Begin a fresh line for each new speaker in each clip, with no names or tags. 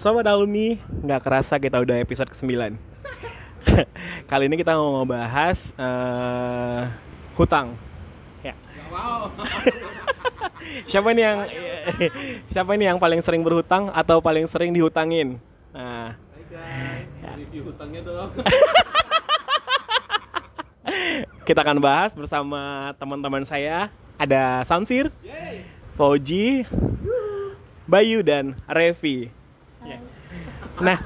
Sobat Alumni, nggak kerasa kita udah episode ke-9 Kali ini kita mau ngebahas eh, hutang ya. Siapa nih yang siapa nih yang paling sering berhutang atau paling sering dihutangin? Nah,
Review hutangnya dong.
kita akan bahas bersama teman-teman saya ada Samsir, Fauji, Bayu dan Revi. Ya. Nah,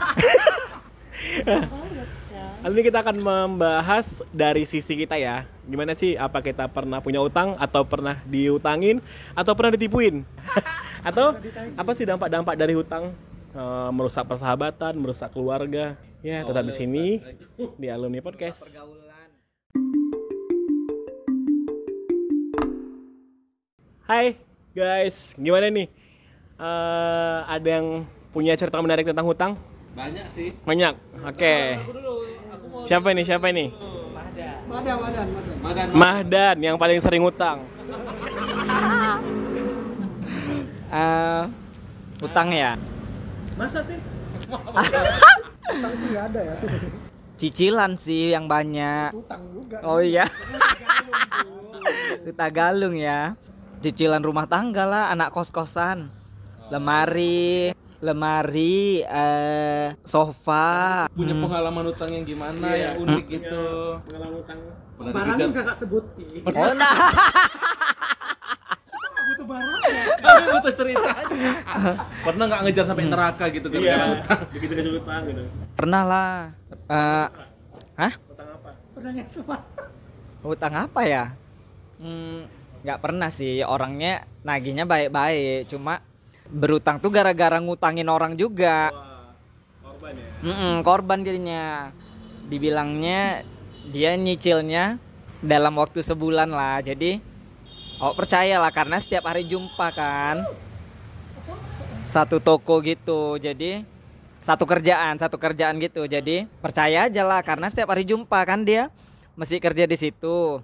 kali ini kita akan membahas dari sisi kita ya. Gimana sih? Apa kita pernah punya utang atau pernah diutangin atau pernah ditipuin? atau apa sih dampak-dampak dari hutang? Eh, merusak persahabatan, merusak keluarga. Ya, tetap di sini di Alumni Podcast. Hai guys, gimana nih? Eh, ada yang punya cerita menarik tentang hutang?
Banyak sih.
Banyak. Oke.
Mau
Siapa ini? Siapa ini?
Madan, Madan, Madan.
Madan.
Mahdan yang paling sering hutang.
Eh, utang ya
Masa sih?
Utang sih ada ya.
cicilan sih yang banyak
Utang juga.
oh iya Duta galung ya cicilan rumah tangga lah anak kos kosan lemari lemari eh sofa
Punya pengalaman utang yang gimana, yang unik gitu.
Pengalaman.
Pernah
Barangnya
dikejar.
kakak sebut.
oh nah
Butuh barang.
Kami butuh ceritanya. Pernah nggak ngejar sampai neraka gitu gara-gara
Iya,
hutang?
dikejar-kejar hutang gitu.
pernah lah Eh, hah
Hutang apa?
Pernah semua.
Hutang apa ya? Hmm, nggak pernah sih orangnya nagihnya baik-baik, cuma berutang tuh gara-gara ngutangin orang juga.
Wah, korban ya.
Mm-mm, korban jadinya. Dibilangnya dia nyicilnya dalam waktu sebulan lah. Jadi oh percayalah karena setiap hari jumpa kan. Satu toko gitu. Jadi satu kerjaan, satu kerjaan gitu. Jadi percaya aja lah karena setiap hari jumpa kan dia mesti kerja di situ.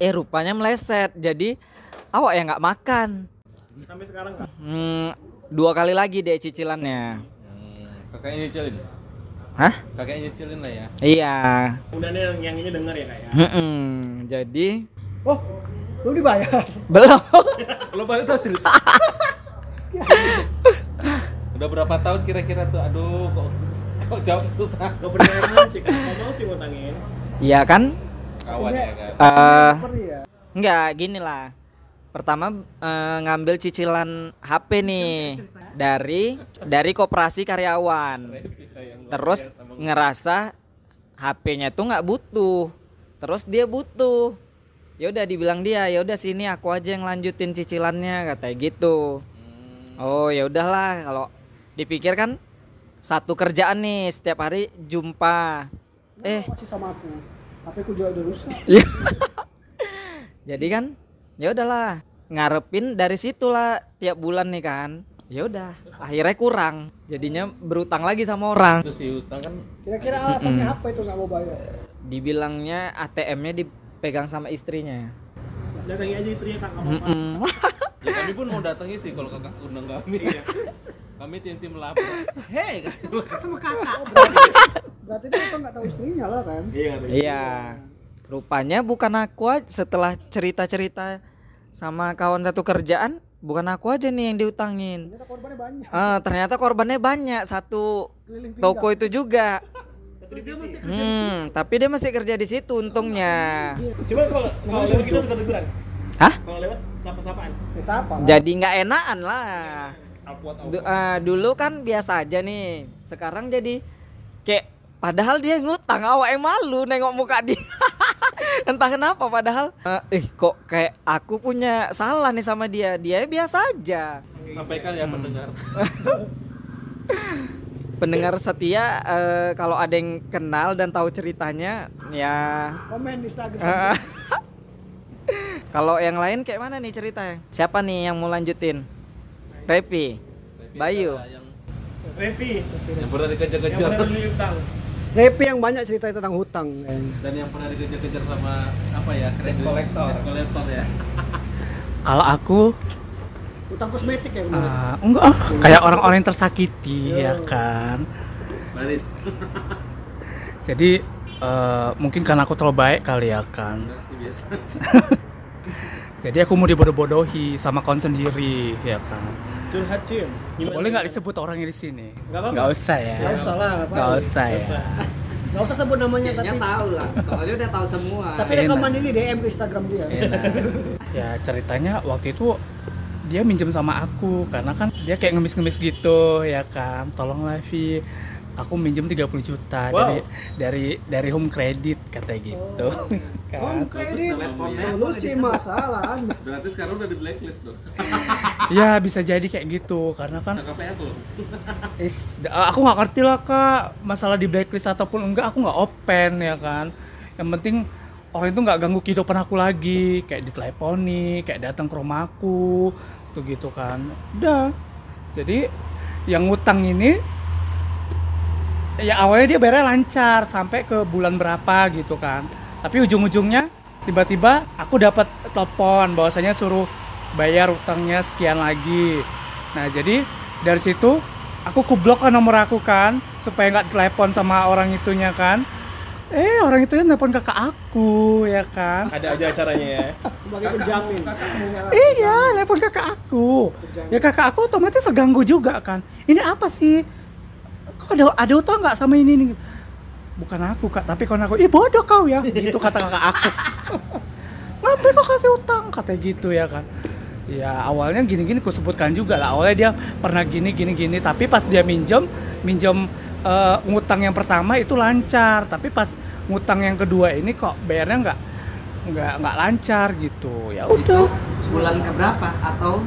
Eh rupanya meleset. Jadi awak yang nggak makan.
Sampai sekarang kak?
Hmm, dua kali lagi deh cicilannya.
Kakaknya nyicilin.
Hah?
Kakaknya nyicilin lah ya.
Iya.
Kemudian yang, yang ini denger ya kak ya?
Mm-mm, jadi
Oh, belum dibayar.
belum.
Lo balik tuh cerita. Udah berapa tahun kira-kira tuh? Aduh, kok kok jawab susah.
Kebenaran sih kak, mau sih ngutangin.
Iya kan?
Kawan ya kan.
Eh
ya.
enggak gini lah. Pertama eh, ngambil cicilan HP nih dari dari koperasi karyawan. Terus ngerasa HP-nya tuh nggak butuh. Terus dia butuh. Ya udah dibilang dia, ya udah sini aku aja yang lanjutin cicilannya katanya gitu. Oh ya udahlah kalau dipikir kan satu kerjaan nih setiap hari jumpa. Eh
Masih sama aku. HP ku juga udah rusak.
jadi kan ya udahlah ngarepin dari situlah tiap bulan nih kan. Ya udah akhirnya kurang jadinya berutang lagi sama orang.
Terus si hutang kan
Kira-kira alasannya apa itu nggak mau bayar?
Dibilangnya ATM-nya dipegang sama istrinya.
Datangi aja istrinya kak, apa-apa.
Mm-mm.
ya kami pun mau datangi sih kalau kakak undang kami kami tim-tim lapor hei kasih
Sama kakak. Berarti dia tuh nggak tahu istrinya lah kan?
Iya kak.
Iya. Rupanya bukan aku aja setelah cerita-cerita sama kawan satu kerjaan, bukan aku aja nih yang diutangin.
Ternyata korbannya banyak.
Ah, ternyata korbannya banyak satu toko itu juga. Hmm, tapi dia masih kerja di situ untungnya.
Coba kalau kalau lewat kita tegur-teguran.
Hah?
Kalau lewat sapa-sapaan.
Ya, siapa? lah?
Jadi nggak enakan lah.
alpuat
Du- ah, dulu kan biasa aja nih. Sekarang jadi kayak padahal dia ngutang awak yang malu nengok muka dia. Entah kenapa padahal eh, eh kok kayak aku punya salah nih sama dia. Dia biasa aja.
sampaikan ya pendengar
Pendengar setia eh, kalau ada yang kenal dan tahu ceritanya ya
Komen di Instagram.
Eh, Kalau yang lain kayak mana nih ceritanya? Siapa nih yang mau lanjutin? Repi, Bayu.
yang
Revi,
yang pernah
yang
dikejar-kejar
pernah beli utang.
Repi yang banyak cerita tentang hutang. kan.
dan yang pernah dikejar-kejar sama apa ya kredit
kolektor.
kolektor ya
Kalau aku
Utang kosmetik ya kemarin.
Ah, enggak ah, kayak orang-orang yang tersakiti ya kan
Baris.
jadi eh, mungkin karena aku terlalu baik kali ya kan
Enggak sih biasa.
jadi aku mau dibodoh-bodohi sama kawan sendiri ya kan
Curhat. Gimana?
boleh nggak disebut orangnya di sini
Nggak
usah ya
Nggak usah lah, nggak
usah ya
Nggak usah sebut namanya tapi
Kayaknya tahu lah, soalnya udah tahu semua.
tapi
Enak.
rekaman ini DM ke Instagram dia.
Enak. ya ceritanya waktu itu dia minjem sama aku karena kan dia kayak ngemis-ngemis gitu ya kan tolonglah Vi aku minjem 30 juta
Wow.
dari dari dari home credit katanya gitu
Om
kan
kredit,
teleponnya
solusi masalah.
Berarti sekarang udah di blacklist dong.
ya bisa jadi kayak gitu karena kan
tuh.
is aku nggak ngerti lah kak masalah di blacklist ataupun enggak aku nggak open ya kan yang penting orang itu nggak ganggu kehidupan aku lagi kayak diteleponi kayak datang ke rumahku tuh gitu kan udah jadi yang ngutang ini ya awalnya dia bayarnya lancar sampai ke bulan berapa gitu kan tapi ujung-ujungnya tiba-tiba aku dapat telepon bahwasanya suruh bayar utangnya sekian lagi nah jadi dari situ aku kublok kan nomor aku kan supaya nggak telepon sama orang itunya kan eh orang itu nelpon kakak aku ya kan
Ada aja acaranya ya.
Sebagai penjamin.
Iya, telepon kakak aku. Ya kakak aku otomatis terganggu juga kan. Ini apa sih? Kok ada ada utang nggak sama ini nih? Bukan aku kak, tapi kawan aku. Ih bodoh kau ya. Gitu kata kakak aku. Ngapain kau kasih utang? Katanya gitu ya kan. Ya awalnya gini-gini ku sebutkan juga lah. Awalnya dia pernah gini gini gini, tapi pas dia minjem minjem eh, ngutang yang pertama itu lancar, tapi pas ngutang yang kedua ini kok bayarnya nggak nggak nggak lancar gitu. Ya udah.
Bulan keberapa atau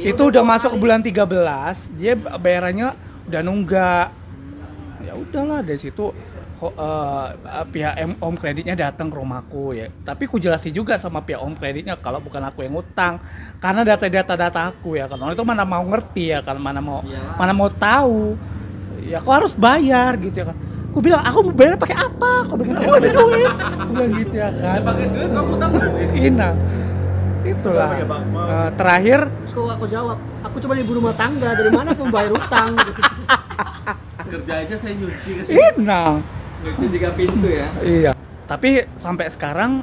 itu udah masuk
kali?
bulan 13 dia bayarannya udah nunggak ya udahlah dari situ ho- eh, pihak M- om kreditnya datang ke rumahku ya. Tapi ku jelasin juga sama pihak om kreditnya kalau bukan aku yang ngutang. Karena data-data data aku ya kan. Orang itu mana mau ngerti ya kan. Mana mau
Iyalah.
mana mau tahu. Ya kau harus bayar gitu ya kan. Aku bilang aku mau bayar pakai apa? Kau bilang aku ada duit. Aku bilang gitu ya kan.
Pakai duit kamu utang duit.
Ina. Itulah. Eh, terakhir.
Terus kok aku jawab, aku cuma ibu rumah tangga, dari mana aku membayar utang?
Kerja aja saya nyuci kan.
Ina
Lucu juga pintu ya.
Iya. Tapi sampai sekarang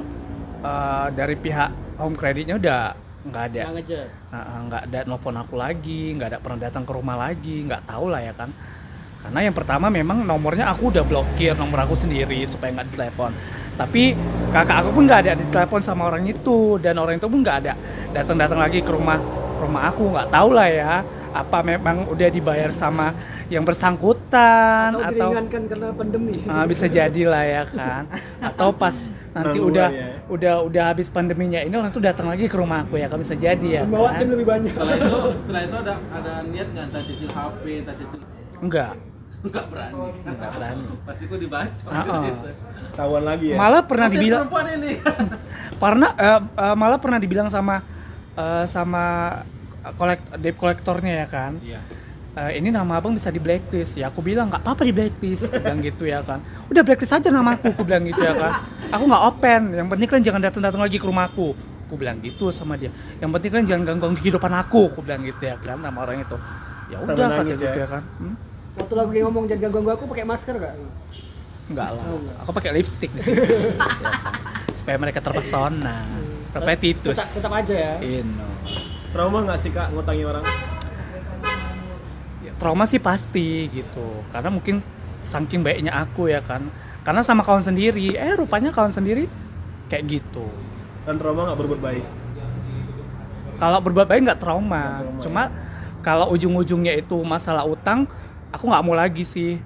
eh, dari pihak home kreditnya udah nggak ada. Nah, nggak ada nelfon aku lagi, nggak ada pernah datang ke rumah lagi, nggak tahu lah ya kan. Karena yang pertama memang nomornya aku udah blokir nomor aku sendiri supaya nggak ditelepon. Tapi kakak aku pun nggak ada ditelepon sama orang itu dan orang itu pun nggak ada datang-datang lagi ke rumah rumah aku nggak tahu lah ya apa memang udah dibayar sama yang bersangkutan
Atau
atau
karena pandemi.
Ah, bisa jadi lah ya kan atau pas nanti
Nanggulan
udah
ya.
udah udah habis pandeminya ini orang tuh datang lagi ke rumah aku ya kan bisa jadi ya
Membawa
kan?
tim lebih banyak.
Setelah itu, setelah itu ada ada niat nggak entah cicil HP, entah cicil
enggak
nggak berani.
enggak berani
Pasti kok dibaca di
ah.
situ.
Tahuan lagi ya.
malah pernah
Masih
dibilang
perempuan ini.
pernah eh, eh, malah pernah dibilang sama eh, sama kolek debt kolektornya ya kan
Iya.
Eh, ini nama abang bisa di blacklist ya aku bilang nggak apa-apa di blacklist aku bilang gitu ya kan udah blacklist aja namaku aku bilang gitu ya kan aku nggak open yang penting kan jangan datang-datang lagi ke rumahku aku bilang gitu sama dia yang penting kan jangan ganggu kehidupan aku aku bilang gitu ya kan sama orang itu ya udah kata gitu
ya?
ya kan hmm?
Waktu lagi ngomong jangan ganggu aku pakai masker gak?
enggak lah
Oh, enggak.
aku pakai lipstick di sini ya kan? supaya mereka terpesona repetitus
Tetap, tetap aja ya.
Ino.
Trauma nggak sih kak ngutangi orang?
Ya, trauma sih pasti gitu. Karena mungkin saking baiknya aku ya kan. Karena sama kawan sendiri. Eh rupanya kawan sendiri kayak gitu.
Dan trauma nggak berbuat baik.
kalau berbuat baik nggak trauma.
Trauma,
cuma kalau ujung-ujungnya itu masalah utang aku nggak mau lagi sih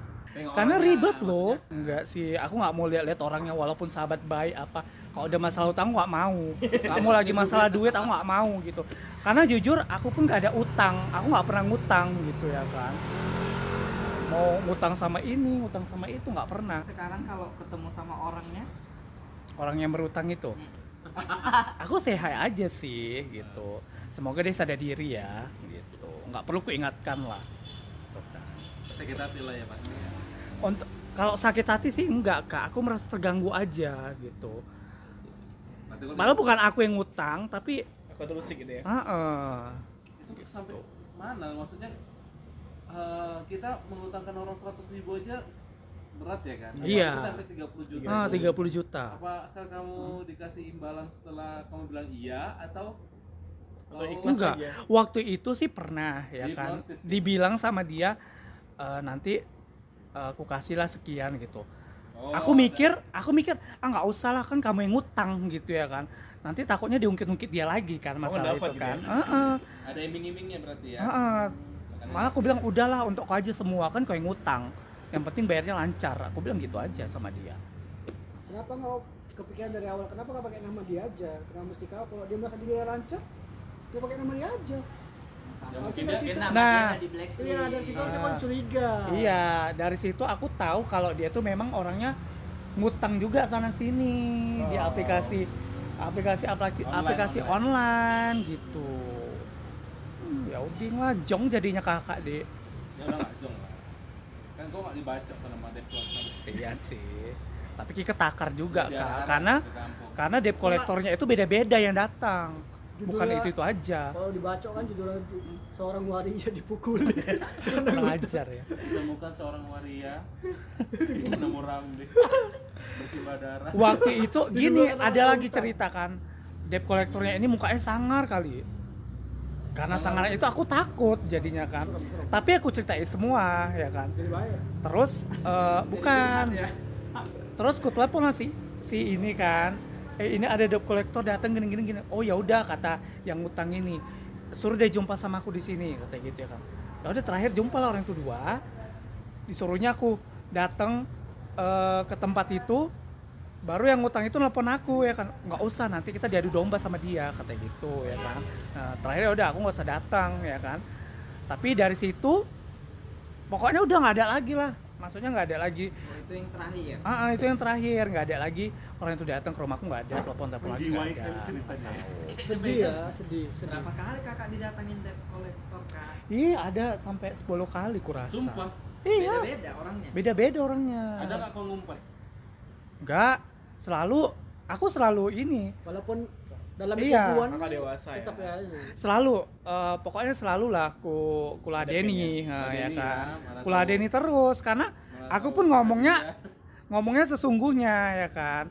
Karena ribet loh.
maksudnya.
enggak sih aku nggak mau lihat-lihat orangnya walaupun sahabat baik apa. Kalau udah masalah utang aku nggak mau. Nggak mau lagi masalah duit aku nggak mau gitu. Karena jujur aku pun nggak ada utang. Aku nggak pernah ngutang gitu ya kan. Mau ngutang sama ini ngutang sama itu nggak pernah.
Sekarang kalau ketemu sama orangnya,
orang yang berutang itu? Aku say hi aja sih gitu. Semoga dia sadar diri ya gitu. Nggak perlu kuingatkan lah. Gitu kan.
Sakit hati lah ya pasti. ya.
Untuk kalau sakit hati sih enggak kak aku merasa terganggu aja gitu malah bukan aku yang ngutang tapi
Aku terus gitu ya.
ah, ah.
itu sampai mana? Maksudnya eh, kita mengutangkan orang 100 ribu aja berat ya kan?
Iya.
Sampai 30 juta.
Ah,
itu.
30 juta.
Apakah kamu dikasih imbalan setelah kamu bilang iya atau
Atau ikhlas
Enggak.
aja.
Waktu itu sih pernah ya
Di
kan.
notice.
Dibilang sama dia "Eh, nanti aku kasih lah sekian gitu.
Oh,
aku
ada-
mikir, aku mikir ah nggak usah lah kan kamu yang ngutang gitu ya kan. Nanti takutnya diungkit-ungkit dia lagi kan masalah
dapat
itu
gitu
kan.
ya?
Heeh.
ada iming-imingnya berarti ya.
heeh.
Makanya
Malah aku bilang udahlah untuk kau aja semua kan kau yang ngutang. Yang penting bayarnya lancar. Aku bilang gitu aja sama dia.
Kenapa nggak kepikiran dari awal? Kenapa nggak pakai nama dia aja? Kenapa mesti kau? Kalau dia merasa dia lancar, dia pakai nama dia aja.
Ya.
Nah.
Iya, dari situ harusnya
Ah.
kau curiga.
Iya, dari situ aku tahu kalau dia tuh memang orangnya ngutang juga sana sini di
Oh.
aplikasi aplikasi aplikasi,
Online,
aplikasi
online.
online, gitu. Hmm, ya udah lah, jong jadinya kakak deh.
Ya udah jong lah. Kan gua nggak dibacok kan sama debt collector.
Iya sih. Tapi kita ketakar juga kak, karena karena debt kolektornya itu beda-beda yang datang. Bukan
Judulnya-
itu itu aja.
Kalau dibacok kan judulnya seorang waria dipukuli.
Kurang ajar ya.
ditemukan seorang waria menemu Ramli bersimbah darah.
Waktu itu gini, ada lagi cerita kan. Debt kolektornya ini mukanya sangar kali. Karena sangar itu aku takut jadinya kan. Tapi aku ceritain semua ya kan. Terus eh, bukan. Terus ku telepon si si ini kan. Eh ini ada debt kolektor datang gini gini gini. Oh ya udah kata yang ngutang ini. Suruh dia jumpa sama aku di sini kata gitu ya kan. Ya udah terakhir jumpa lah orang itu dua. Disuruhnya aku datang eh, ke tempat itu baru yang ngutang itu nelpon aku ya kan nggak usah nanti kita diadu domba sama dia kata gitu ya kan nah, terakhir ya udah aku nggak usah datang ya kan tapi dari situ pokoknya udah nggak ada lagi lah maksudnya nggak ada lagi
itu yang terakhir.
ah ah, itu yang terakhir nggak ada lagi orang itu datang ke rumahku nggak ada telepon telepon lagi nggak
Menjiwai
ada
kali ceritanya.
Sedih ya, sedih, sedih.
Berapa kali kakak didatangin debt collector kak?
iya ada sampai 10 kali kurasa
Sumpah.
iya
Beda-beda orangnya.
beda-beda orangnya
Ada nggak kau ngumpet?
nggak selalu aku selalu ini
Walaupun dalam
Iya.
hubungan
Kakak dewasa ya.
tetap ya.
selalu eh, pokoknya selalu lah ku kuladeni nah, ya
Kuladeni
kan
ya, malah
kuladeni terus karena aku pun ngomongnya ngomongnya sesungguhnya ya kan?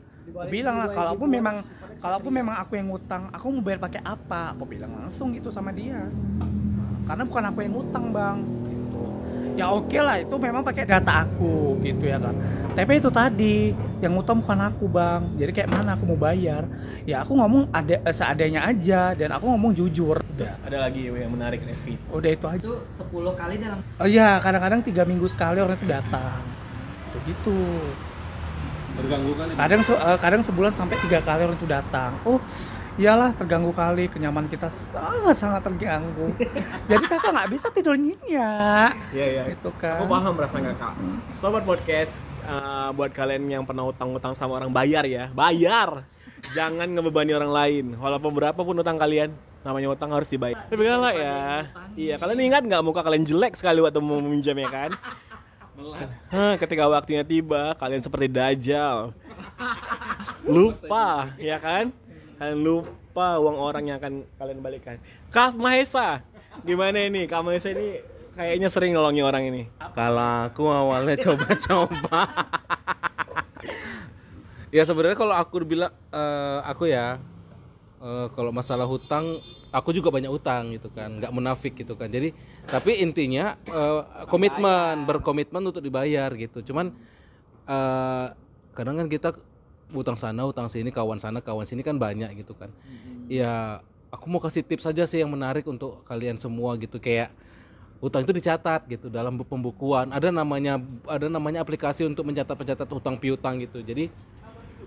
Bilang lah kalaupun memang kalaupun memang aku yang ngutang aku mau bayar pakai apa? Aku bilang langsung gitu sama dia. Karena bukan aku yang ngutang bang ya oke lah itu memang pakai data aku gitu ya kan tapi itu tadi yang ngutang bukan aku bang. Jadi kayak mana aku mau bayar? Ya aku ngomong ada eh, seadanya aja dan aku ngomong jujur. Udah
Ada lagi yang menarik Levi.
udah itu aja.
Itu 10 kali dalam
oh iya kadang-kadang tiga minggu sekali orang itu datang. Tuh gitu.
Terganggu kali.
kadang se- eh, kadang sebulan sampai tiga kali orang itu datang. Oh iyalah terganggu kali kenyamanan kita sangat sangat terganggu jadi kakak nggak bisa tidur nyenyak
Iya iya.
itu kan
Aku paham perasaan kakak. Sobat podcast, eh, buat kalian yang pernah utang-utang sama orang bayar ya, bayar. Jangan ngebebani orang lain. Walaupun berapa pun utang kalian, namanya utang harus dibayar. Tapi galak ya. Iya, kalian ingat nggak muka kalian jelek sekali waktu mau meminjam ya kan? Hah, ketika waktunya tiba, kalian seperti dajjal. Lupa, ya kan? Kalian lupa uang orang yang akan kalian balikan. Kak Mahesa, gimana ini? Kak Mahesa ini kayaknya sering nolongin orang ini.
Kalau aku awalnya coba-coba. ya sebenarnya kalau aku bilang eh, aku ya eh, kalau masalah hutang aku juga banyak utang gitu kan, nggak munafik gitu kan. Jadi tapi intinya eh, komitmen, berkomitmen untuk dibayar gitu. Cuman eh, kadang kan kita utang sana, utang sini, kawan sana, kawan sini kan banyak gitu kan. Ya aku mau kasih tips saja sih yang menarik untuk kalian semua gitu. Kayak utang itu dicatat gitu dalam bu- pembukuan. Ada namanya ada namanya aplikasi untuk mencatat pencatat utang piutang gitu. Jadi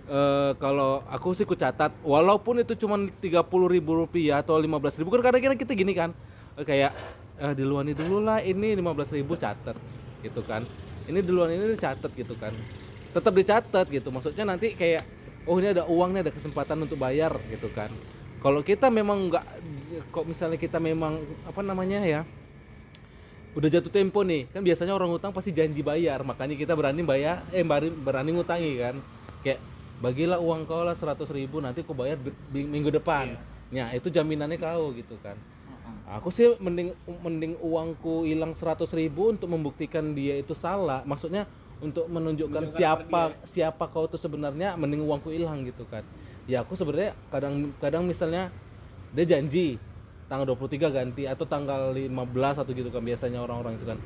eh, kalau aku sih ku catat walaupun itu cuma tiga puluh ribu rupiah atau lima belas ribu kan kadang-kadang kita gini kan eh, kayak eh, duluan ini dulu lah ini lima belas ribu catat gitu kan. Ini duluan ini catat gitu kan tetap dicatat gitu. Maksudnya nanti kayak oh ini ada uang nih ada kesempatan untuk bayar gitu kan. Kalau kita memang nggak kok misalnya kita memang apa namanya ya udah jatuh tempo nih kan biasanya orang utang pasti janji bayar. Makanya kita berani bayar eh berani, berani ngutangi kan. Kayak bagilah uang kau lah seratus ribu nanti kau bayar minggu depan. Ya itu jaminannya kau gitu kan. Aku sih mending mending uangku hilang 100.000 ribu untuk membuktikan dia itu salah. Maksudnya untuk menunjukkan siapa siapa kau itu sebenarnya mending uangku hilang gitu kan. Ya aku sebenarnya kadang kadang misalnya dia janji tanggal 23 ganti atau tanggal 15 atau gitu kan biasanya orang-orang itu kan.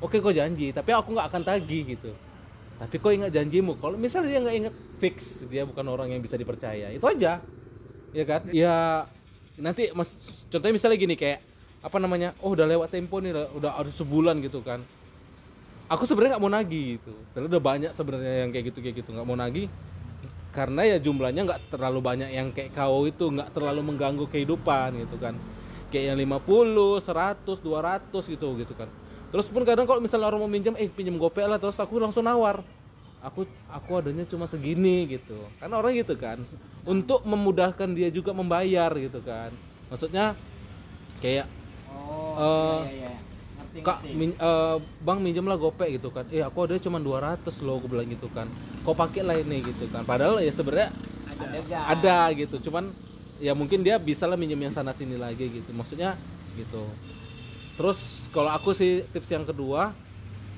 Oke kau janji, tapi aku nggak akan tagih gitu. Tapi kau ingat janjimu. Kalau misalnya dia nggak ingat fix dia bukan orang yang bisa dipercaya. Itu aja. Ya kan? Ya nanti mas contohnya misalnya gini kayak apa namanya oh udah lewat tempo nih udah, ada sebulan gitu kan aku sebenarnya nggak mau nagih gitu. Soalnya udah banyak sebenarnya yang kayak gitu kayak gitu. Nggak mau nagih. Karena ya jumlahnya nggak terlalu banyak yang kayak kau itu nggak terlalu mengganggu kehidupan gitu kan. Kayak yang 50, 100, 200 gitu gitu kan. Terus pun kadang kalau misalnya orang mau minjem eh pinjam gopek lah. Terus aku langsung nawar. Aku aku adanya cuma segini gitu. Kan orang gitu kan. Untuk memudahkan dia juga membayar gitu kan. Maksudnya kayak
Oh,
Eh,
iya, iya.
Kak min- eh, bang minjem lah gopek gitu kan. Eh aku ada cuma 200 loh aku bilang gitu kan. Kau pakai lah ini gitu kan. Padahal ya sebenarnya
ada
ada gitu. Cuman ya mungkin dia bisa lah minjem yang sana sini lagi gitu. Maksudnya gitu. Terus kalau aku sih tips yang kedua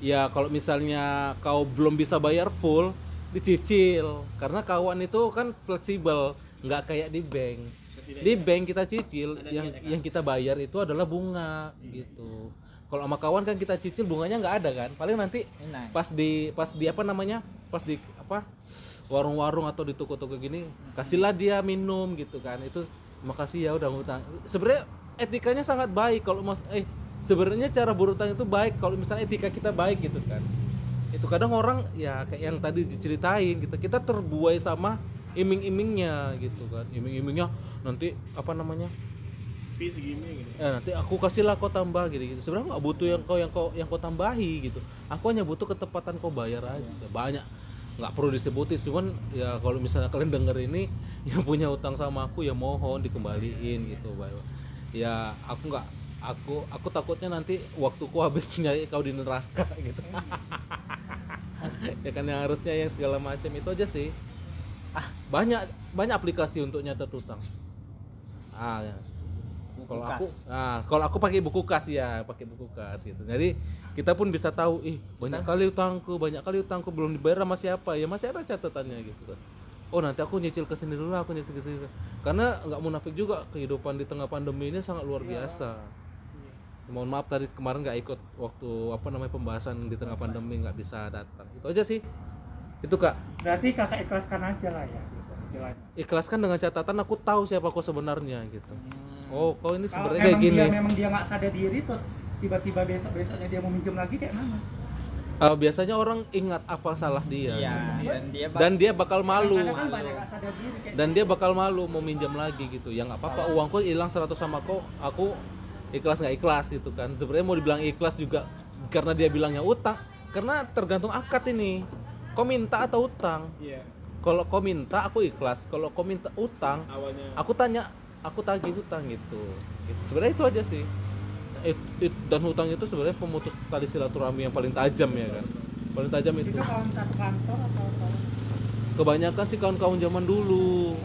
ya kalau misalnya kau belum bisa bayar full dicicil. Karena kawan itu kan fleksibel nggak kayak di bank. Di bank kita cicil yang yang kita bayar itu adalah bunga gitu kalau sama kawan kan kita cicil bunganya nggak ada kan? Paling nanti
Enak.
pas di pas di apa namanya? Pas di apa? Warung-warung atau di toko-toko gini kasihlah dia minum gitu kan. Itu makasih ya udah ngutang. Sebenarnya etikanya sangat baik kalau mas eh sebenarnya cara berutang itu baik kalau misalnya etika kita baik gitu kan. Itu kadang orang ya kayak yang tadi diceritain gitu kita terbuai sama iming-imingnya gitu kan. Iming-imingnya nanti apa namanya
fee segini gitu
eh nanti aku kasihlah kau tambah gitu gitu sebenarnya nggak butuh yang kau yang kau yang kau tambahi gitu. Aku hanya butuh ketepatan kau bayar aja. Banyak. Nggak perlu disebutin. Cuman ya kalau misalnya kalian denger ini yang punya utang sama aku ya mohon dikembaliin gitu Bay. ya aku nggak aku aku takutnya nanti waktuku habis nyari kau di neraka gitu. Ya kan yang harusnya yang segala macam itu aja sih. Ah banyak banyak aplikasi untuk nyatet utang ah ya. Kalau aku nah kalau aku pakai buku kas ya pakai buku kas gitu. Jadi kita pun bisa tahu ih banyak kali utangku banyak kali utangku belum dibayar sama siapa. Ya masih ada catatannya gitu kan. Oh nanti aku nyicil ke sini dulu aku nyicil ke sini karena nggak munafik juga kehidupan di tengah pandemi ini sangat luar biasa. Mohon maaf tadi kemarin nggak ikut waktu apa namanya pembahasan di tengah pandemi nggak bisa datang. Itu aja sih. Itu kak.
Berarti kakak ikhlaskan aja lah ya, gitu, istilahnya.
ikhlaskan dengan catatan aku tahu siapa kau sebenarnya gitu oh kau ini sebenarnya kayak gini.
dia memang dia nggak sadar diri terus tiba-tiba besok besoknya dia mau minjem lagi kayak mana?
Eh, biasanya orang ingat apa salah dia.
Iya, dan dia bak-
dan dia bakal malu.
kan banyak nggak sadar diri kayak
dan dia bakal malu mau minjam lagi gitu. Ya nggak apa-apa uangku hilang 100 sama kau aku ikhlas nggak ikhlas itu kan. Sebenarnya mau dibilang ikhlas juga karena dia bilangnya utang karena tergantung akad ini. Kau minta atau utang?
Iya.
Kalau kau minta aku ikhlas. Kalau kau minta utang
awalnya.
aku tanya aku tagih hutang gitu, Gitu. sebenarnya itu aja sih. It- it- dan hutang itu sebenarnya pemutus tali silaturahmi yang paling tajam ya kan. Paling tajam itu.
Itu kawan satu kantor atau kawan
kebanyakan sih kawan-kawan zaman dulu.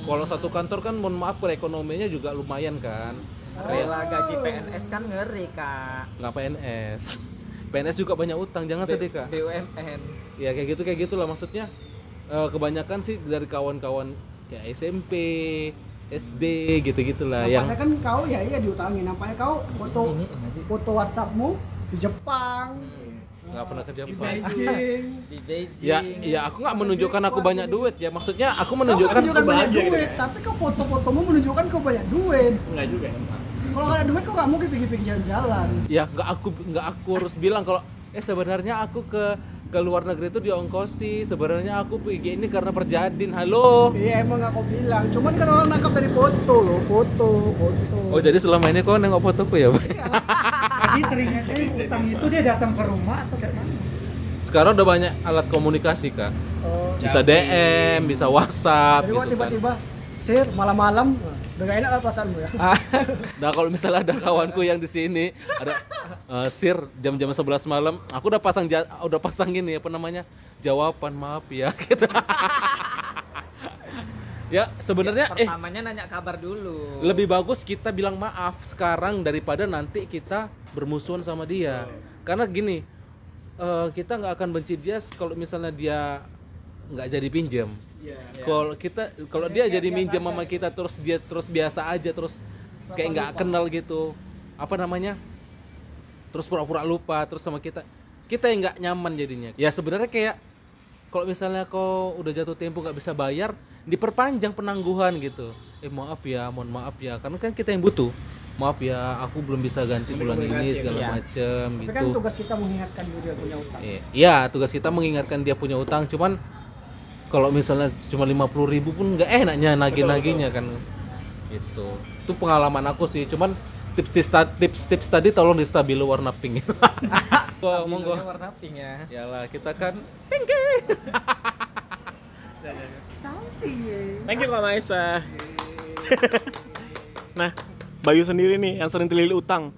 Kalau satu kantor kan mohon maaf perekonomiannya juga lumayan kan.
Rela gaji PNS kan ngeri kak.
Nggak PNS PNS juga banyak utang jangan
B-
sedih kak.
BUMN
ya kayak gitu kayak gitulah maksudnya. Eh, kebanyakan sih dari kawan-kawan kayak SMP SD gitu gitulah yang
Nampaknya kan kau ya iya diutangin. Nampaknya kau foto foto WhatsAppmu di Jepang,
nggak pernah ke
di
Jepang
Beijing.
di Beijing
ya ya aku nggak menunjukkan aku banyak duit ya maksudnya aku
Kau
menunjukkan
kan menunjukkan banyak
bahagia gitu
duit, tapi kau foto-fotomu menunjukkan kau banyak duit.
enggak juga
Kalau nggak ada duit kau nggak mungkin pergi-pergi jalan-jalan.
ya nggak aku nggak aku harus bilang kalau eh sebenarnya aku ke ke luar negeri itu diongkosi sebenarnya aku pergi ini karena perjadin halo
Iya emang kau bilang. Cuman kan orang nangkap dari foto loh, foto, foto.
oh jadi selama ini kau nengok fotoku ya Pak?
Jadi ternyata utang itu dia datang ke rumah atau kayak mana?
sekarang udah banyak alat komunikasi kak
Oh.
bisa DM bisa WhatsApp
Jadi
gitu kan
tiba-tiba, sir malam-malam, udah gak enak lah perasaanmu ya.
Nah kalau misalnya ada kawanku yang di sini ada eh, sir jam-jam 11 malam aku udah pasang ja- udah pasang gini apa namanya jawaban maaf ya gitu Ya sebenarnya eh
Pertamanya nanya kabar dulu.
lebih bagus kita bilang maaf sekarang daripada nanti kita bermusuhan sama dia. Karena gini, eh, kita nggak akan benci dia kalau misalnya dia nggak jadi pinjam. Kalau kita kalau dia jadi minjem sama kita terus dia terus biasa aja terus kayak nggak kenal gitu. Apa namanya? Terus pura-pura lupa terus sama kita. Kita yang nggak nyaman jadinya. Ya sebenarnya kayak kalau misalnya kau udah jatuh tempo nggak bisa bayar, diperpanjang penangguhan gitu. Eh maaf ya, mohon maaf ya, karena kan kita yang butuh. Maaf ya, aku belum bisa ganti bulan ini segala macem
Tapi
gitu.
kan tugas kita mengingatkan dia punya utang.
Iya, Iya, tugas kita mengingatkan dia punya utang, cuman kalau misalnya cuma 50.000 ribu pun nggak enaknya nagih-nagihnya kan. Gitu. Itu pengalaman aku sih, cuman tips-tips tips-tips tadi tolong di stabilo warna pink. Gua monggo.
Warna pink ya.
Yalah, kita kan
Thank you Kak Maisa. nah, Bayu sendiri nih yang sering terlilit utang.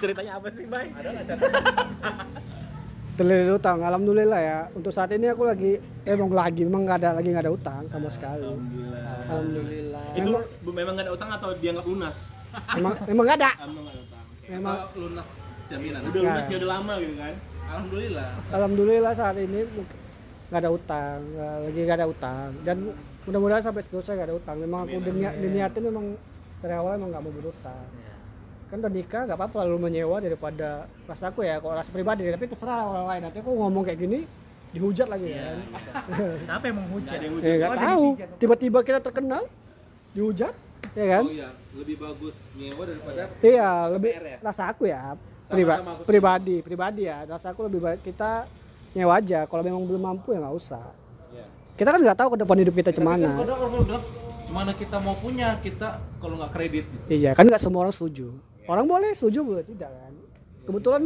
Ceritanya apa sih, Bay? Ada nggak
Terlilit utang, alhamdulillah ya. Untuk saat ini aku lagi emang lagi memang nggak ada lagi nggak ada utang sama sekali. Alhamdulillah.
Itu bu- memang nggak ada utang atau dia nggak lunas?
Emang emang nggak ada.
Emang nggak ada utang.
Lunas jaminan
Udah lunas ya udah lama gitu kan?
alhamdulillah
alhamdulillah saat ini nggak ada utang, lagi nggak ada utang dan mudah-mudahan sampai seterusnya nggak ada utang. Memang aku diniat, diniatin memang dari awal emang nggak mau berutang. Kan udah nikah nggak apa-apa lalu menyewa daripada rasaku ya kalau rasa pribadi. Tapi terserah orang lain. Nanti aku ngomong kayak gini dihujat lagi kan.
Siapa yang menghujat?
Yang
ya nggak tahu. tiba-tiba kita terkenal dihujat ya kan?
Oh iya. Lebih bagus nyewa daripada
iya lebih
ya?
rasa aku ya. Priba-
aku
pribadi pribadi ya. Rasa aku lebih baik kita nyewa aja. Kalau memang belum mampu ya nggak usah. Kita kan nggak tahu ke depan hidup kita
kan
cemana.
bilang cemana kita mau punya kita kalau nggak kredit gitu.
Iya kan nggak semua orang setuju orang boleh setuju boleh tidak kan? Kebetulan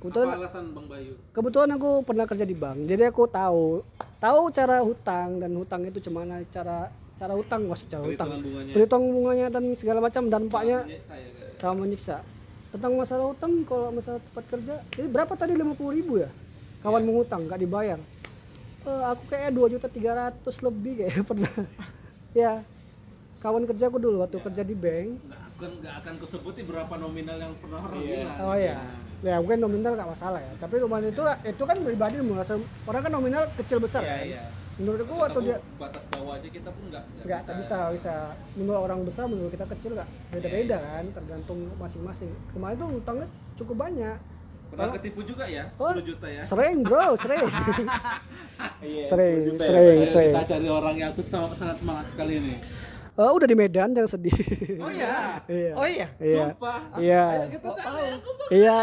kebetulan
apa alasan bang Bayu?
Kebetulan aku pernah kerja di bank jadi aku tahu tahu cara hutang dan hutang itu cemana cara cara hutang maksud cara hutang.
Perhitungan bunganya.
Dan segala macam dampaknya
ya
sama menyiksa. Tentang masalah utang kalau masalah tempat kerja ini berapa tadi? 50.000 ribu ya? Kawan mengutang nggak dibayar. Eh, aku kayak 2 juta 300 lebih kayak pernah. Ya kawan kerjaku dulu waktu kerja di bank.
Nggak akan nggak akan kusebutin berapa nominal yang pernah orang bilang.
Oh ya ya mungkin nominal nggak masalah ya. Tapi nominal itu itu kan pribadi merasa orang kan nominal kecil besar
Iya,
kan.
iya.
menurut aku
Maksud
waktu dia
batas bawah aja kita pun nggak
nggak bisa. bisa menurut orang besar menurut kita kecil nggak. Beda beda kan tergantung masing-masing. Kemarin tuh utangnya cukup banyak.
Pernah ketipu juga ya?
Oh.
10 juta ya?
sering bro sering.
Iya.
sering
Bay.
sering
Ayo
sering.
kita cari orang yang aku sa- sangat semangat sekali ini
Eh, udah di Medan jangan sedih.
Oh iya?
Iya.
Oh iya.
iya.
Sumpah.
Iya.
Cari
iya.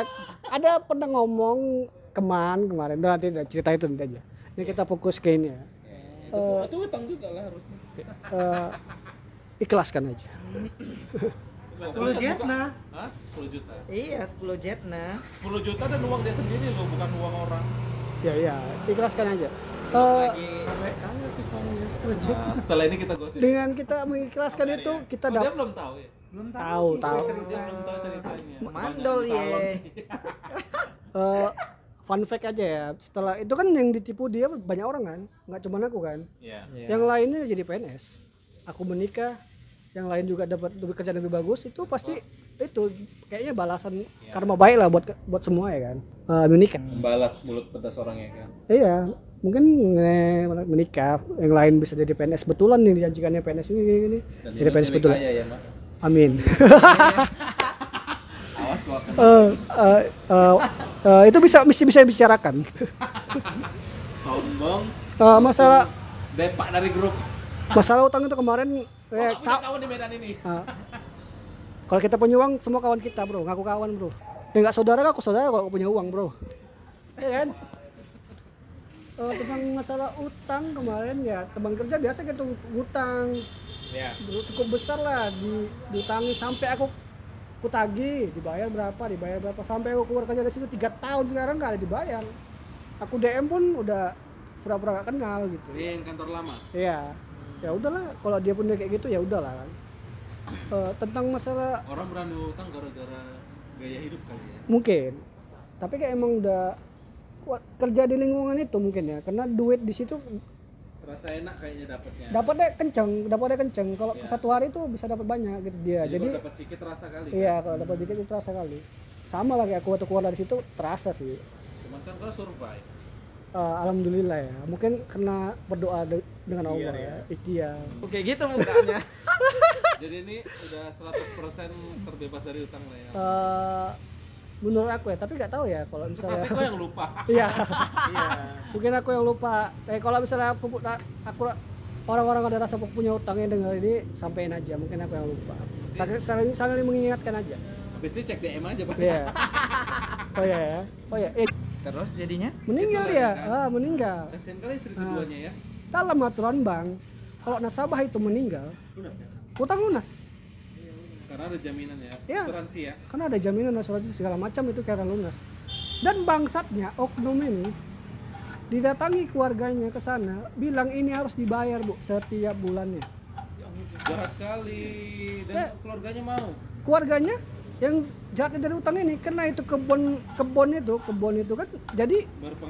Ada pernah ngomong keman kemarin. Udah, nanti cerita itu nanti aja. Ini kita fokus ke ini ya. Eh,
itu utang juga lah harusnya.
Eh, ikhlaskan aja.
10 jet nah.
Hah? 10 juta?
Iya, 10 jet nah.
10 juta dan uang dia sendiri loh bukan uang orang.
Ya iya ikhlaskan aja Eh,
Nah, setelah ini kita gosip.
dengan kita mengikhlaskan itu kita
oh, dia
dapat
belum tahu ya?
Belum
tahu. Tahu
dia belum tahu ceritanya.
Mandol
sih.
Eh, fun fact aja ya. Setelah itu kan yang ditipu dia banyak orang kan? Nggak cuma aku kan?
Iya.
yang lainnya jadi PNS aku menikah yang lain juga dapat lebih kerjaan lebih bagus itu pasti itu kayaknya balasan karma baik lah buat buat semua ya kan? Eh, menikah.
Balas mulut pedas orang ya kan.
iya mungkin menikah yang lain bisa jadi PNS betulan nih dijanjikannya PNS ini gini, gini. Jadi PNS betulan
ya, Mak.
amin
Awas kok
eh, itu bisa bisa bisa dibicarakan
sombong.
Eh, masalah
Depak dari grup.
masalah utang itu kemarin
Oh,
eh,
kawan di Medan ini.
Ah. kalau kita punya uang semua kawan kita bro ngaku kawan bro ya nggak saudara aku saudara kalau punya uang bro ya kan Eh, tentang masalah utang kemarin ya teman kerja biasa gitu utang
Ya.
cukup besar lah di diutangi sampai aku tagih dibayar berapa dibayar berapa sampai aku keluar kerja dari situ tiga tahun sekarang nggak ada dibayar aku DM pun udah pura-pura gak kenal gitu
Dia yang kantor lama.
Iya. Ya udahlah, kalau dia punya kayak gitu ya udahlah kan. Eh, tentang masalah
Orang berani utang gara-gara gaya hidup kali ya.
mungkin, tapi kayak emang udah kerja di lingkungan itu mungkin ya, karena duit di situ
Terasa enak kayaknya dapatnya.
dapatnya kenceng dapatnya kenceng kalau
Iya.
satu hari itu bisa dapat banyak gitu dia
Jadi,
jadi
dapat sedikit terasa kali. kan?
iya kalau dapat dikit itu terasa kali sama lagi aku waktu keluar dari situ terasa sih
Cuman kan kau survive.
Eh, alhamdulillah ya mungkin karena berdoa de- dengan Allah ya ikhtiar
Oke gitu mukanya.
Jadi ini udah 100% terbebas dari utang lah ya.
Eh, menurut aku ya tapi nggak tahu ya kalau misalnya
Tapi kau yang lupa.
iya. Mungkin aku yang lupa. Eh kalau misalnya aku aku orang-orang ada rasa punya utangnya dengar ini sampein aja. Mungkin aku yang lupa. Saling saling, mengingatkan aja.
Habis ini cek DM aja, Pak.
iya. Oh iya ya? Oh iya. Eh,
Terus jadinya?
meninggal ya?
kan?
ah meninggal.
Kasian kali istri
Ah.
keduanya ya.
dalam aturan bank kalau nasabah itu meninggal utang lunas
Karena ada jaminan ya.
Iya.
Asuransi ya.
karena ada jaminan asuransi segala macam itu karena lunas dan bangsatnya oknum ini didatangi keluarganya ke sana bilang ini harus dibayar bu setiap bulannya
Jahat kali. Dan
Ya.
keluarganya mau.
keluarganya yang jahatnya dari utang ini karena itu kebun kebun itu kebun itu kan jadi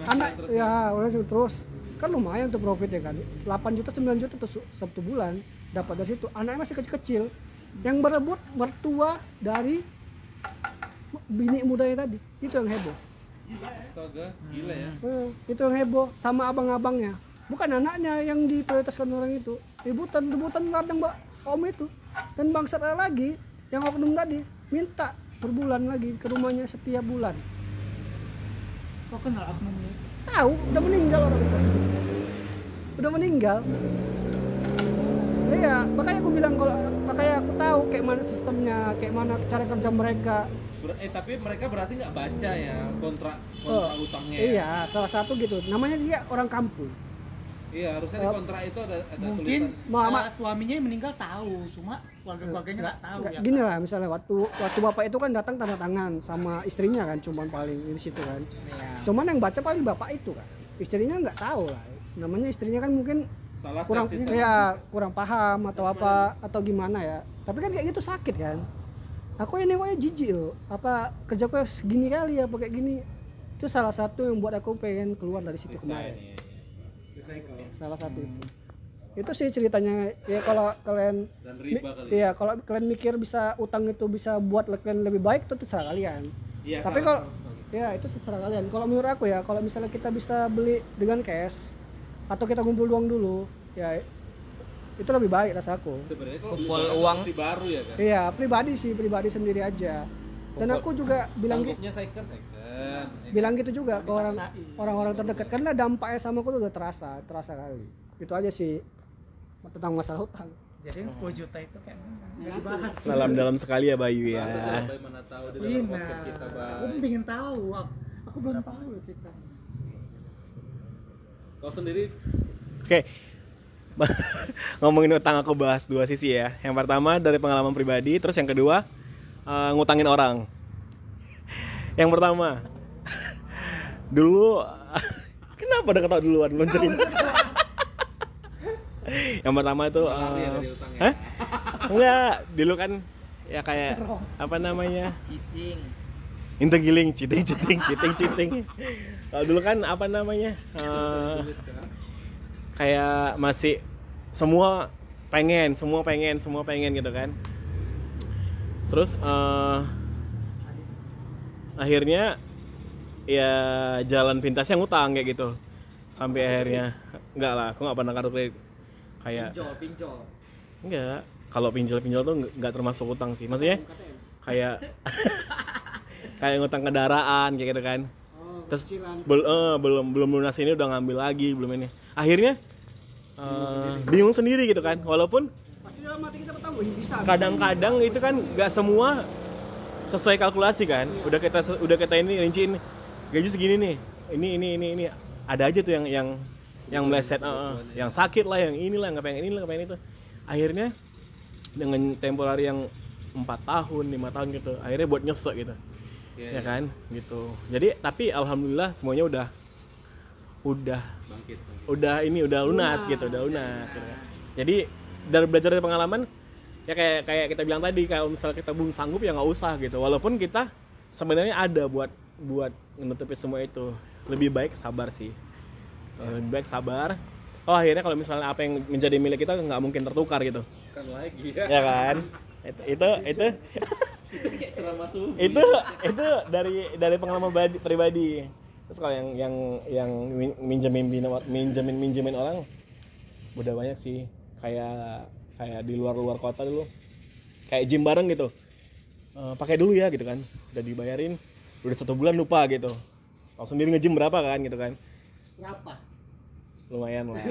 anak
terus
ya penghasilan terus kan lumayan tuh profitnya kan 8 juta 9 juta tuh satu bulan dapat dari situ anaknya masih kecil-kecil yang berebut mertua dari bini mudanya tadi. Itu yang heboh.
Astaga, gila ya.
Eh, itu yang heboh sama abang-abangnya. Bukan anaknya yang diprioritaskan orang itu. Rebutan rebutan ladang mbak om itu. Dan bangsat ada lagi yang oknum tadi minta per bulan lagi ke rumahnya setiap bulan.
Kok kenal oknumnya?
tahu udah meninggal orang itu udah meninggal iya makanya aku bilang kalau makanya aku tahu kayak mana sistemnya kayak mana cara kerja mereka
Ber- eh tapi mereka berarti nggak baca ya kontrak kontrak utangnya. ya?
iya salah satu gitu namanya dia orang kampung
Iya, harusnya di kontrak itu ada ada
Mungkin
tulisan.
Eh, suaminya yang meninggal tahu, cuma keluarga-keluarganya nggak tahu
Nggak,
ya.
gini lah misalnya waktu waktu bapak itu kan datang tanda tangan sama istrinya kan cuman paling di situ kan
Iya.
cuman yang baca paling bapak itu kan istrinya nggak tahu lah namanya istrinya kan mungkin
Salah
kurang ya kurang paham atau apa atau gimana ya. Tapi kan kayak gitu sakit kan. Aku ini kok jijik loh. Apa kerja aku segini kali ya pakai gini. Itu salah satu yang buat aku pengen keluar dari situ kemarin.
iya, iya.
salah satu itu. Itu sih ceritanya. Ya kalau kalian
Dan
mi-
riba kali.
iya kalau kalian mikir bisa utang itu bisa buat kalian lebih baik itu terserah kalian.
Iya,
tapi kalau ya itu terserah kalian. Kalau menurut aku ya kalau misalnya kita bisa beli dengan cash atau kita ngumpul uang dulu ya itu lebih baik rasaku
sebenarnya kalau
Kumpul uang.
pasti baru ya kan.
iya pribadi sih pribadi sendiri aja dan aku juga bilang gi-
Sanggupnya second second. ya
bilang gitu juga ke orang orang-orang terdekat karena dampaknya sama aku tuh udah terasa terasa kali itu aja sih tentang masalah hutang
Jadi yang 10 juta itu kayak mana? Nggak dibahas.
Dalam-dalam sekali ya Bayu ya.
Bahasa dalam mana tahu di dalam podcast kita,
aku
Bay.
pengen tahu. Aku, aku belum tahu ceritanya.
Kau sendiri
Oke. Ngomongin utang aku bahas dua sisi ya. Yang pertama dari pengalaman pribadi, terus yang kedua eh, ngutangin orang. Yang pertama, dulu kenapa udah ketawa duluan belum cerita? yang pertama itu
lari ya.
Hah? Enggak, dulu kan ya kayak apa namanya?
Cheating.
Inte giling, citing, citing, citing, citing. Kalau dulu kan apa namanya? eh, kayak masih semua pengen, semua pengen, semua pengen gitu kan. Terus eh, akhirnya ya jalan pintasnya ngutang kayak gitu. Sampai akhirnya enggak lah, aku nggak pernah kartu kredit. Kayak
Pinjol, pinjol.
enggak. Kalau pinjol-pinjol tuh nggak- nggak termasuk utang sih. Maksudnya kayak kayak ngutang kendaraan kayak gitu kan. Terus bel- eh, belum belum lunas ini udah ngambil lagi belum ini. Akhirnya eh, bingung sendiri gitu kan. Walaupun
pasti dalam hati kita bertanggung bisa
kadang-kadang itu kan nggak semua sesuai kalkulasi kan. Udah kita udah kita ini rinciin gaji segini nih. Ini ini ini ini ada aja tuh yang yang yang meleset, eh, eh, yang sakit lah, yang inilah, nggak pengen ini, nggak pengen itu. Akhirnya dengan temporary yang empat tahun, lima tahun gitu, akhirnya buat nyesek gitu,
Iya,
ya kan, gitu. Jadi tapi alhamdulillah semuanya udah udah
bangkit. bangkit.
udah ini udah lunas, gitu udah lunas gitu kan. jadi dari belajar dari pengalaman ya kayak kayak kita bilang tadi kalau misalnya kita belum sanggup ya nggak usah gitu. Walaupun kita sebenarnya ada buat buat menutupi semua itu. Lebih baik sabar sih. Lebih baik sabar. Oh akhirnya kalau misalnya apa yang menjadi milik kita nggak mungkin tertukar gitu.
Kan lagi ya.
ya kan? Itu itu itu
Itu kayak ceramah subuh.
itu itu dari dari pengalaman badi- pribadi. Terus kalau yang yang yang min- minjemin minjemin minjemin orang udah banyak sih. Kayak kayak di luar luar kota dulu. Kayak gym bareng gitu. Eh, pakai dulu ya gitu kan. Udah dibayarin udah satu bulan lupa gitu. Tahu sendiri nge-gym berapa kan gitu kan.
Berapa?
lumayan lah.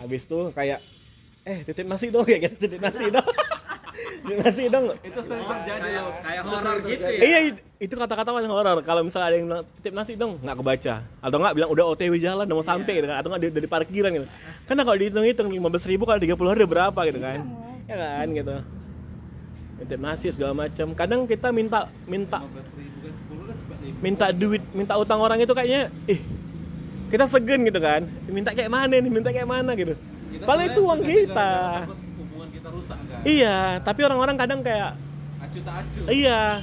Habis tuh kayak eh titip nasi dong kayak gitu titip nasi dong nasi dong
Itu sering terjadi loh.
kayak horor gitu ya.
Iya it- itu kata-kata paling horor. Kalau misalnya ada yang bilang titip nasi dong, nggak kebaca. Atau nggak bilang udah OTW jalan, udah mau sampai gitu kan. Atau nggak dari parkiran gitu. Karena kalau dihitung-hitung 15 ribu kali 30 hari udah berapa gitu kan? Ya kan gitu. Titip nasi segala macam. Kadang kita minta minta
15.000 kan 10 kan cepat nih.
minta duit, minta utang orang itu kayaknya ih kita segen gitu kan. Minta kayak mana nih? Minta kayak mana gitu. Padahal itu uang kita.
gara-gara takut hubungan kita rusak kan.
Iya, tapi orang-orang kadang kayak
Acu tak acu.
iya.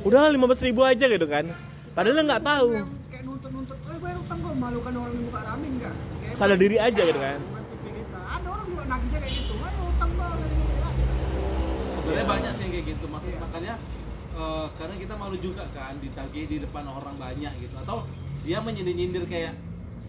Udahlah 15 ribu aja gitu kan. Padahal dia nggak tahu.
Kayak nuntut-nuntut, oh bayar utang kok malu kan orang yang buka ramen enggak?
Sadar diri aja gitu kan.
Ada orang juga nagihnya kayak gitu. Ayo utang bang.
Sebenarnya banyak sih yang kayak gitu. Maksud makanya eh, karena kita malu juga kan ditagih di depan orang banyak gitu atau dia menyindir-nyindir kayak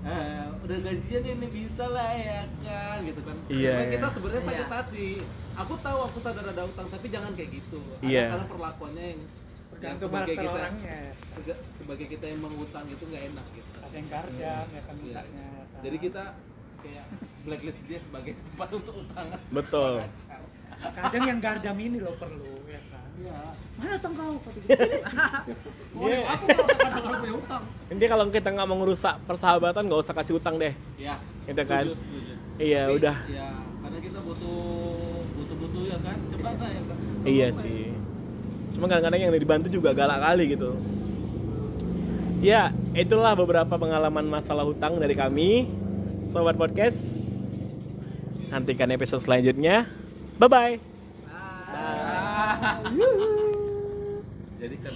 eh, udah gajian ini bisa lah ya kan gitu kan.
Iya,
Supaya
iya.
kita sebenarnya sakit hati. Aku tahu aku sadar ada utang tapi jangan kayak gitu.
Iya.
karena perlakuannya yang yang
Tergantung
sebagai kita
orangnya.
sega- sebagai kita yang mengutang itu nggak enak gitu.
Ada yang gardan ya kan
Iya.
mintanya. kan.
Jadi kita kayak blacklist dia sebagai tempat untuk utangan.
Betul.
kadang yang gardam ini loh perlu ya kan.
Iya.
Mana utang kau? Kata dia.
Iya.
Aku aku punya utang.
Intinya kalau kita nggak mau ngerusak persahabatan nggak usah kasih utang deh.
Ya.
Gitu kan?
setuju, setuju.
Iya,
Tapi,
udah.
Ya, karena kita butuh butuh butuh ya kan. Coba lah ya kan.
Iya sih. Cuma kadang-kadang yang dibantu juga galak kali gitu. Ya, itulah beberapa pengalaman masalah hutang dari kami, Sobat Podcast. Nantikan episode selanjutnya. Bye-bye.
Jadi kan